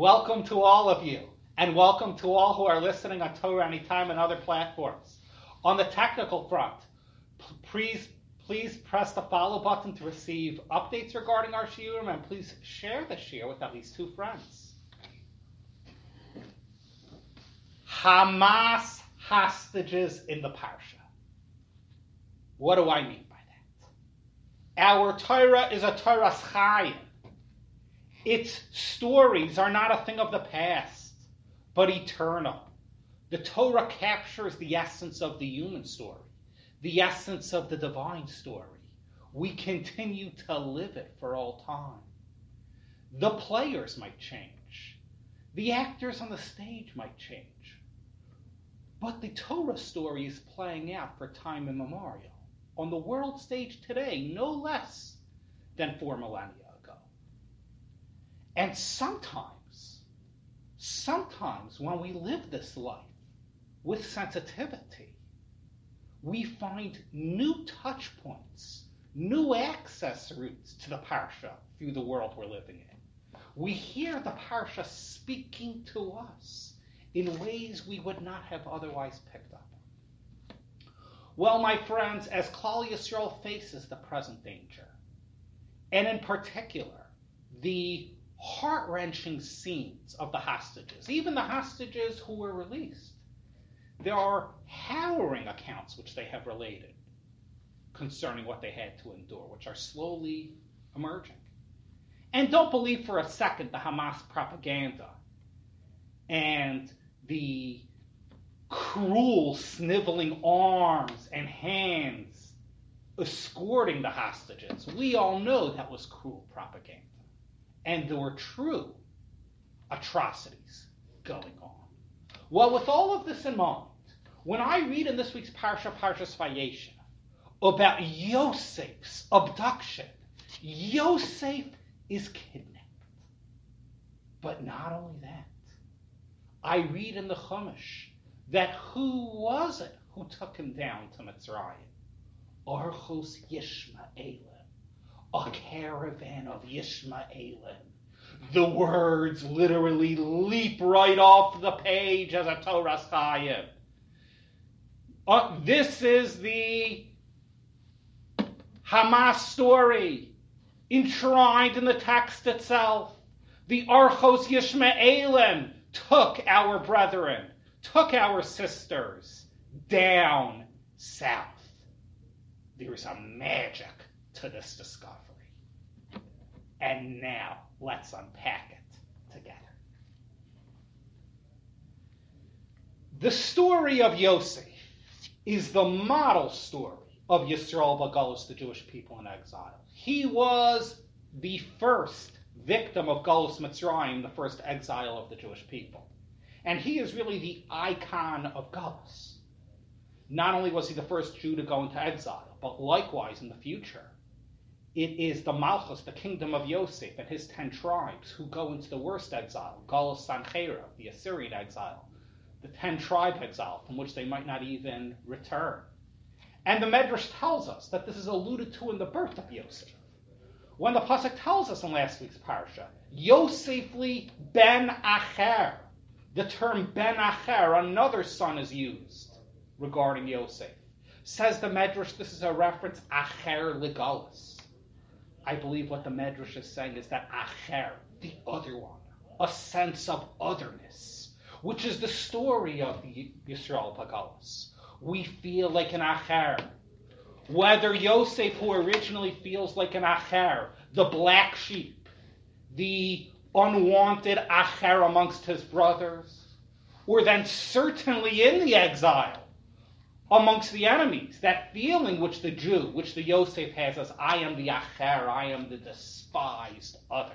Welcome to all of you, and welcome to all who are listening on Torah Anytime and other platforms. On the technical front, please please press the follow button to receive updates regarding our shiurim, and please share the shiur with at least two friends. Hamas hostages in the parsha. What do I mean by that? Our Torah is a Torah chayim. Its stories are not a thing of the past, but eternal. The Torah captures the essence of the human story, the essence of the divine story. We continue to live it for all time. The players might change, the actors on the stage might change, but the Torah story is playing out for time immemorial on the world stage today, no less than four millennia. And sometimes, sometimes when we live this life with sensitivity, we find new touch points, new access routes to the Parsha through the world we're living in. We hear the Parsha speaking to us in ways we would not have otherwise picked up. Well, my friends, as Klal Yisrael faces the present danger, and in particular, the heart wrenching scenes of the hostages, even the hostages who were released, there are harrowing accounts which they have related concerning what they had to endure, which are slowly emerging. And don't believe for a second the Hamas propaganda and the cruel, sniveling arms and hands escorting the hostages. We all know that was cruel propaganda. And there were true atrocities going on. Well, with all of this in mind, when I read in this week's Parsha, Parshas Vayeshev, about Yosef's abduction, Yosef is kidnapped. But not only that, I read in the Chumash that who was it who took him down to Mitzrayim? Archos Yishmaelim, a caravan of Yishmaelim. The words literally leap right off the page as a Torah Chayim. Uh, this is the Hamas story enshrined in the text itself. The Archos Yishmaelim took our brethren took our sisters down south. There's a magic to this discovery. And now let's unpack it together. The story of Yosef is the model story of Yisrael Bagalus, the Jewish people in exile. He was the first victim of Galus Mitzrayim, the first exile of the Jewish people. And he is really the icon of Galus. Not only was he the first Jew to go into exile, but likewise in the future, it is the Malchus, the kingdom of Yosef, and his ten tribes who go into the worst exile, Galus Sanchera, the Assyrian exile, the ten tribe exile from which they might not even return. And the Medrash tells us that this is alluded to in the birth of Yosef. When the Pasuk tells us in last week's parsha, Yosefli ben Acher, the term Ben Acher, another son, is used regarding Yosef. Says the Medrash, this is a reference, Acher Legalis. I believe what the Medrash is saying is that Acher, the other one, a sense of otherness, which is the story of the Yisrael Bagalus. We feel like an Acher. Whether Yosef, who originally feels like an Acher, the black sheep, the unwanted acher amongst his brothers, or then certainly in the exile amongst the enemies, that feeling which the Jew, which the Yosef has as I am the acher, I am the despised other.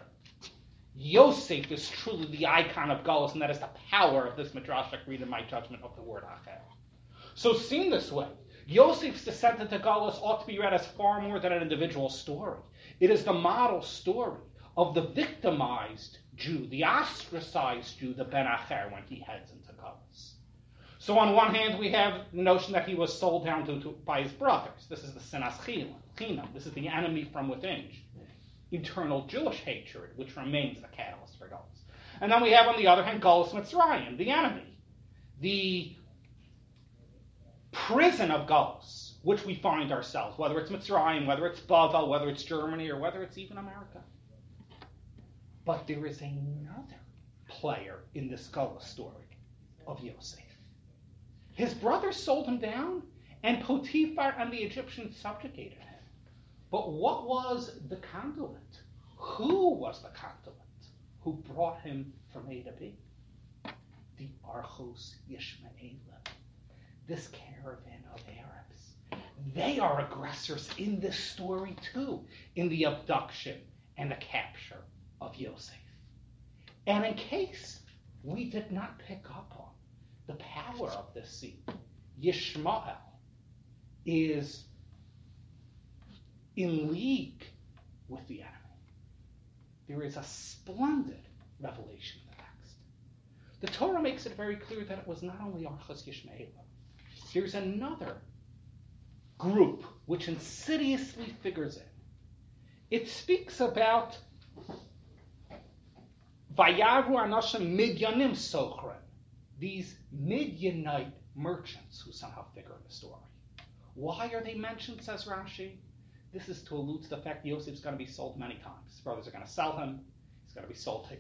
Yosef is truly the icon of Galus, and that is the power of this midrashic read in my judgment of the word acher. So seen this way, Yosef's descent into Galus ought to be read as far more than an individual story. It is the model story of the victimized Jew, the ostracized Jew, the Ben Acher, when he heads into Galus. So on one hand, we have the notion that he was sold down to, to by his brothers. This is the Sinas Chinam. This is the enemy from within. Internal Jewish hatred, which remains the catalyst for Galus. And then we have, on the other hand, Galus Mitzrayim, the enemy, the prison of Galus, which we find ourselves, whether it's Mitzrayim, whether it's Bavel, whether it's Germany, or whether it's even America. But there is another player in this Galus story of Yosef. His brothers sold him down, and Potiphar and the Egyptians subjugated him. But what was the conduit? Who was the conduit who brought him from A to B? The Archos Yishmaelim, this caravan of Arabs. They are aggressors in this story too, in the abduction and the capture of Yosef. And in case we did not pick up on the power of this scene, Yishmael is in league with the enemy. There is a splendid revelation in the text. The Torah makes it very clear that it was not only Archas Yishmael. There's another group which insidiously figures in. It speaks about Vayavu Anashim Midyanim Sochrim, these Midianite merchants who somehow figure in the story. Why are they mentioned, says Rashi? This is to allude to the fact Yosef's going to be sold many times. His brothers are going to sell him. He's going to be sold to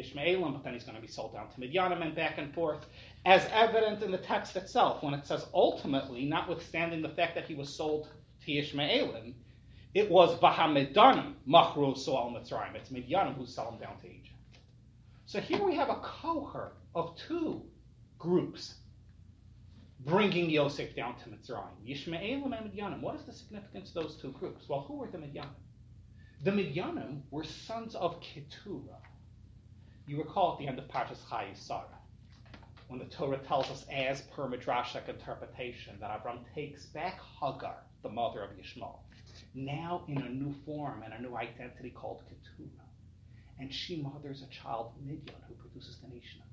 Yishmaelim, but then he's going to be sold down to Midianim and back and forth, as evident in the text itself when it says ultimately, notwithstanding the fact that he was sold to Yishmaelim, it was Bahamidanim, Machru Soal Mitzrayim. It's Midianim who sell him down to Egypt. So here we have a cohort of two groups bringing Yosef down to Mitzrayim. Yishmaelim and Midyanim. What is the significance of those two groups? Well, who were the Midyanim? The Midyanim were sons of Keturah. You recall at the end of Parshas Chayei Sarah, when the Torah tells us, as per Midrashic interpretation, that Avram takes back Hagar, the mother of Yishmael, now in a new form and a new identity called Keturah. And she mothers a child, Midian, who produces the nation of.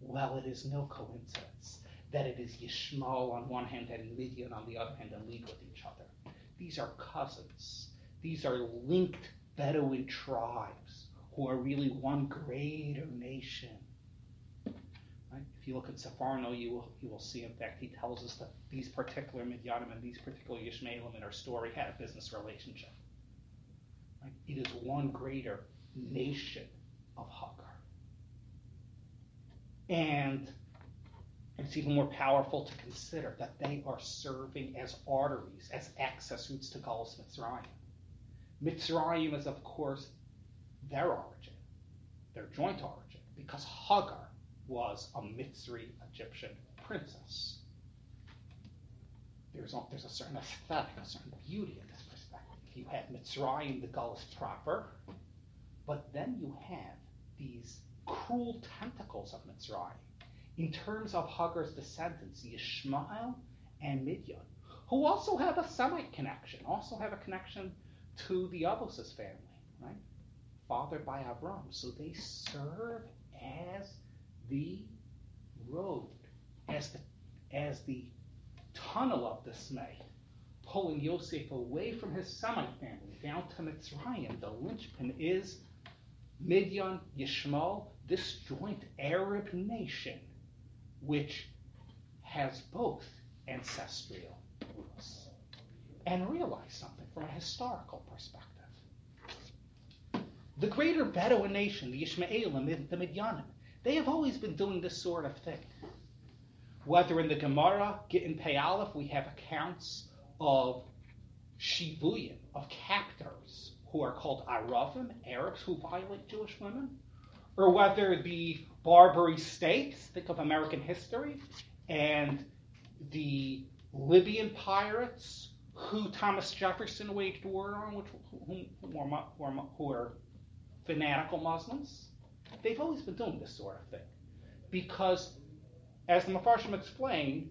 Well, it is no coincidence that it is Yishmael on one hand and Midian on the other hand in league with each other. These are cousins. These are linked Bedouin tribes who are really one greater nation. Right? If you look at Sforno, you will, you will see, in fact, he tells us that these particular Midianim and these particular Yishmaelim in our story had a business relationship. Right? It is one greater nation of Hagar. And it's even more powerful to consider that they are serving as arteries, as access routes to Galus Mitzrayim. Mitzrayim is, of course, their origin, their joint origin, because Hagar was a Mitzri Egyptian princess. There's a, there's a certain aesthetic, a certain beauty in this perspective. You have Mitzrayim, the Galus proper, but then you have these cruel tentacles of Mitzrayim in terms of Hagar's descendants, Yishmael and Midian, who also have a Semite connection, also have a connection to the Aboses family, right? Fathered by Avram. So they serve as the road, as the, as the tunnel of dismay, pulling Yosef away from his Semite family down to Mitzrayim. The linchpin is Midian, Yishmael, this joint Arab nation which has both ancestral roots and realize something from a historical perspective. The greater Bedouin nation, the Ishmaelim, the Midyanim, they have always been doing this sort of thing. Whether in the Gemara, Gittin Pei we have accounts of shivuyim, of captors who are called Aravim, Arabs who violate Jewish women, or whether the Barbary states, think of American history, and the Libyan pirates who Thomas Jefferson waged war on, which, who, who, who, are, fanatical Muslims. They've always been doing this sort of thing. Because, as the Mefarshim explain,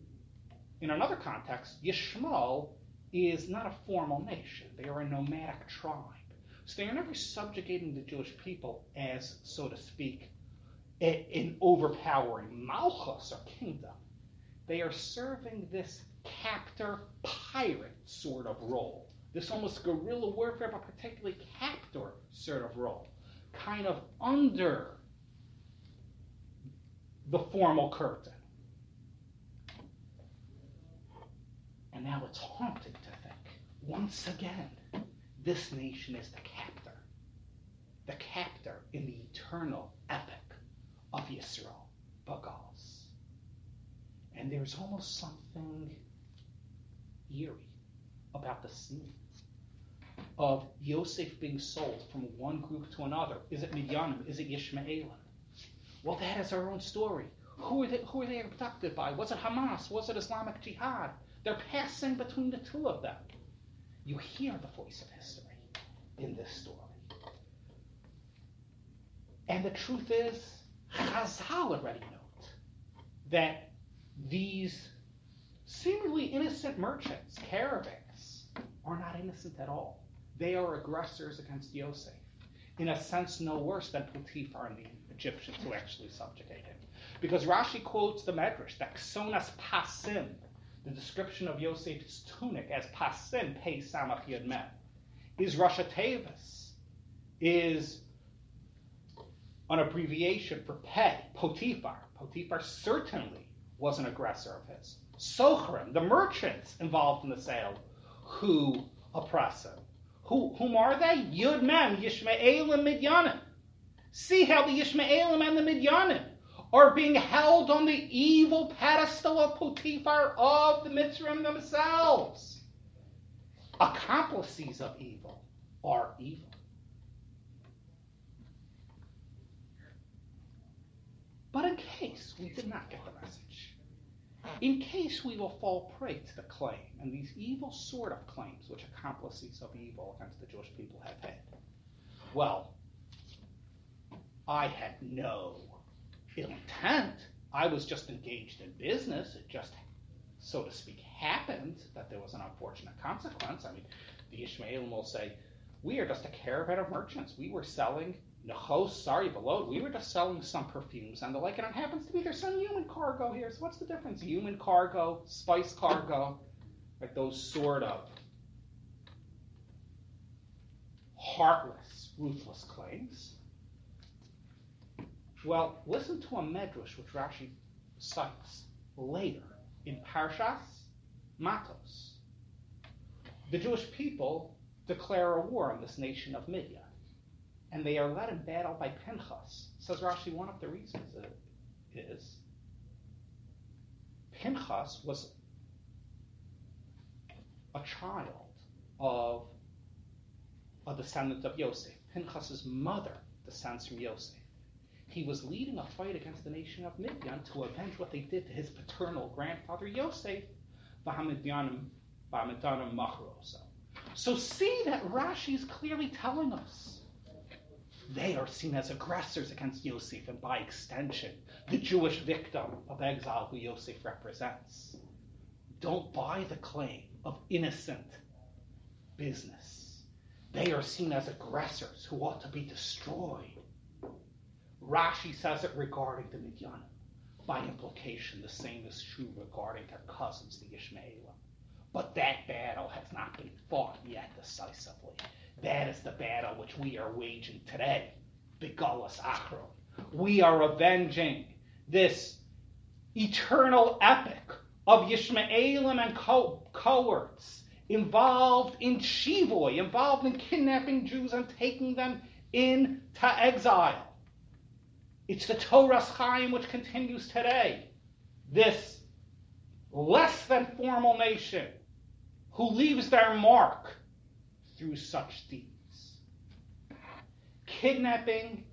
in another context, Yishmael is not a formal nation. They are a nomadic tribe. So they are never subjugating the Jewish people as, so to speak, an overpowering malchus or kingdom. They are serving this captor pirate sort of role, this almost guerrilla warfare, but particularly captor sort of role, kind of under the formal curtain. And now it's haunting to think, once again, this nation is the captor, the captor in the eternal epic of Yisrael, Bagals. And there's almost something eerie about the scene of Yosef being sold from one group to another. Is it Midyanim? Is it Yishmaelim? Well, that is our own story. Who are they, who are they abducted by? Was it Hamas? Was it Islamic Jihad? They're passing between the two of them. You hear the voice of history in this story. And the truth is, Chazal already note that these seemingly innocent merchants, caravans, are not innocent at all. They are aggressors against Yosef, in a sense no worse than Potiphar and the Egyptians who actually subjugated him. Because Rashi quotes the Medrash that Ksones Pasim, the description of Yosef's tunic as Pasim Pei Samach Yud is Rashei Teivos, is an abbreviation for Pe, Potiphar. Potiphar certainly was an aggressor of his. Sochrim, the merchants involved in the sale, who oppress him. Who, whom are they? Yud Mem, Yishmaelim, Midyanim. See how the Yishmaelim and the Midyanim are being held on the evil pedestal of Potiphar of the Mitzrayim themselves. Accomplices of evil are evil. But in case we did not get the message, in case we will fall prey to the claim and these evil sort of claims which accomplices of evil against the Jewish people have had, well, I had no ill intent. I was just engaged in business. It just, so to speak, happened that there was an unfortunate consequence. I mean, the Ishmaelim will say, We are just a caravan of merchants. We were selling Nechos, sorry, below. We were just selling some perfumes and the like, and it happens to be there's some human cargo here. So what's the difference? Human cargo, spice cargo, like those sort of heartless, ruthless claims. Well, listen to a medrash which Rashi cites later in Parshas Matos. The Jewish people declare a war on this nation of Midian, and they are led in battle by Pinchas. Says Rashi, one of the reasons is Pinchas was a child of a descendant of Yosef. Pinchas's mother descends from Yosef he was leading a fight against the nation of Midian to avenge what they did to his paternal grandfather Yosef, So see that Rashi is clearly telling us they are seen as aggressors against Yosef, and by extension, the Jewish victim of exile who Yosef represents. Don't buy the claim of innocent business. They are seen as aggressors who ought to be destroyed. Rashi says it regarding the Midyanim. By implication, the same is true regarding their cousins, the Ishmaelim. But that battle has not been fought yet decisively. That is the battle which we are waging today. Begullus Achron. We are avenging this eternal epic of Yishmaelim and co- cohorts involved in Shivoy, involved in kidnapping Jews and taking them into exile. It's the Torah's Chaim which continues today. This less than formal nation who leaves their mark through such deeds. Kidnapping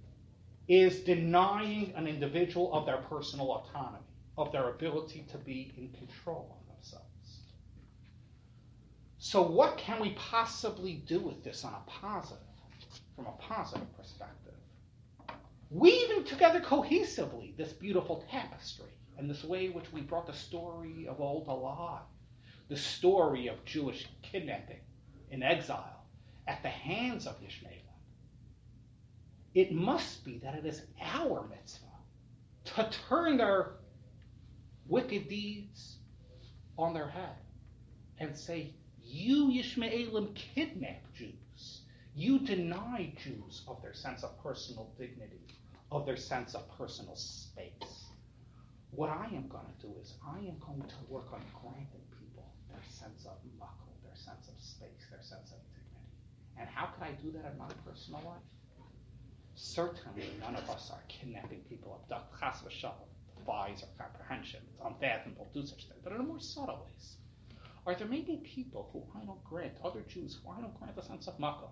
is denying an individual of their personal autonomy, of their ability to be in control of themselves. So, what can we possibly do with this on a positive, from a positive perspective? Weaving together cohesively this beautiful tapestry and this way in which we brought the story of old alive, the story of Jewish kidnapping in exile at the hands of Ishmael. It must be that it is our mitzvah to turn their wicked deeds on their head and say, You, Ishmaelim, kidnap Jews. You deny Jews of their sense of personal dignity of their sense of personal space. What I am going to do is I am going to work on granting people their sense of makom, their sense of space, their sense of dignity. And how can I do that in my personal life? Certainly, none of us are kidnapping people, abduct, chas v'shalom, defies our comprehension. It's unfathomable to do such things. But in a more subtle ways, are there maybe people who I don't grant, other Jews who I don't grant a sense of makom?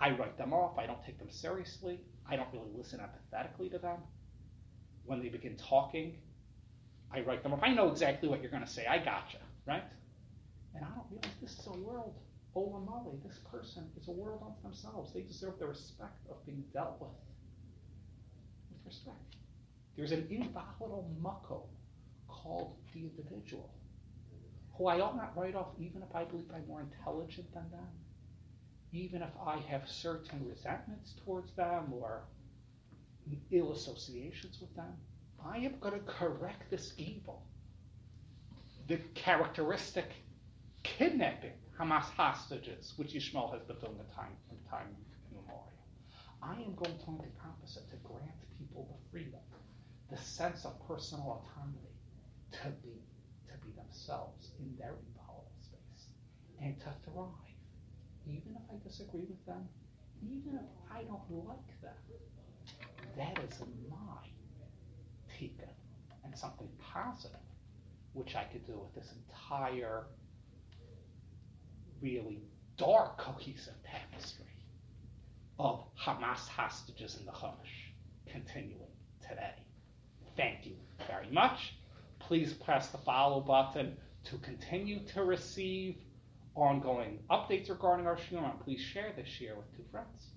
I write them off. I don't take them seriously. I don't really listen empathetically to them. When they begin talking, I write them off. I know exactly what you're going to say. I gotcha, right? And I don't realize this is a world. Olam malei, this person is a world unto themselves. They deserve the respect of being dealt with. With respect. There's an inviolable mako called the individual, who I ought not write off even if I believe I'm more intelligent than them even if I have certain resentments towards them or ill associations with them, I am going to correct this evil. The characteristic kidnapping Hamas hostages, which Ishmael has been doing in time, in time immemorial. I am going to do the opposite, to grant people the freedom, the sense of personal autonomy to be, to be themselves in their inviolable space and to thrive even if I disagree with them, even if I don't like them, that is my tikkun and something positive, which I could do with this entire really dark cohesive tapestry of Hamas hostages in the Chumash continuing today. Thank you very much. Please press the follow button to continue to receive ongoing updates regarding our shiur, please share this shiur with two friends.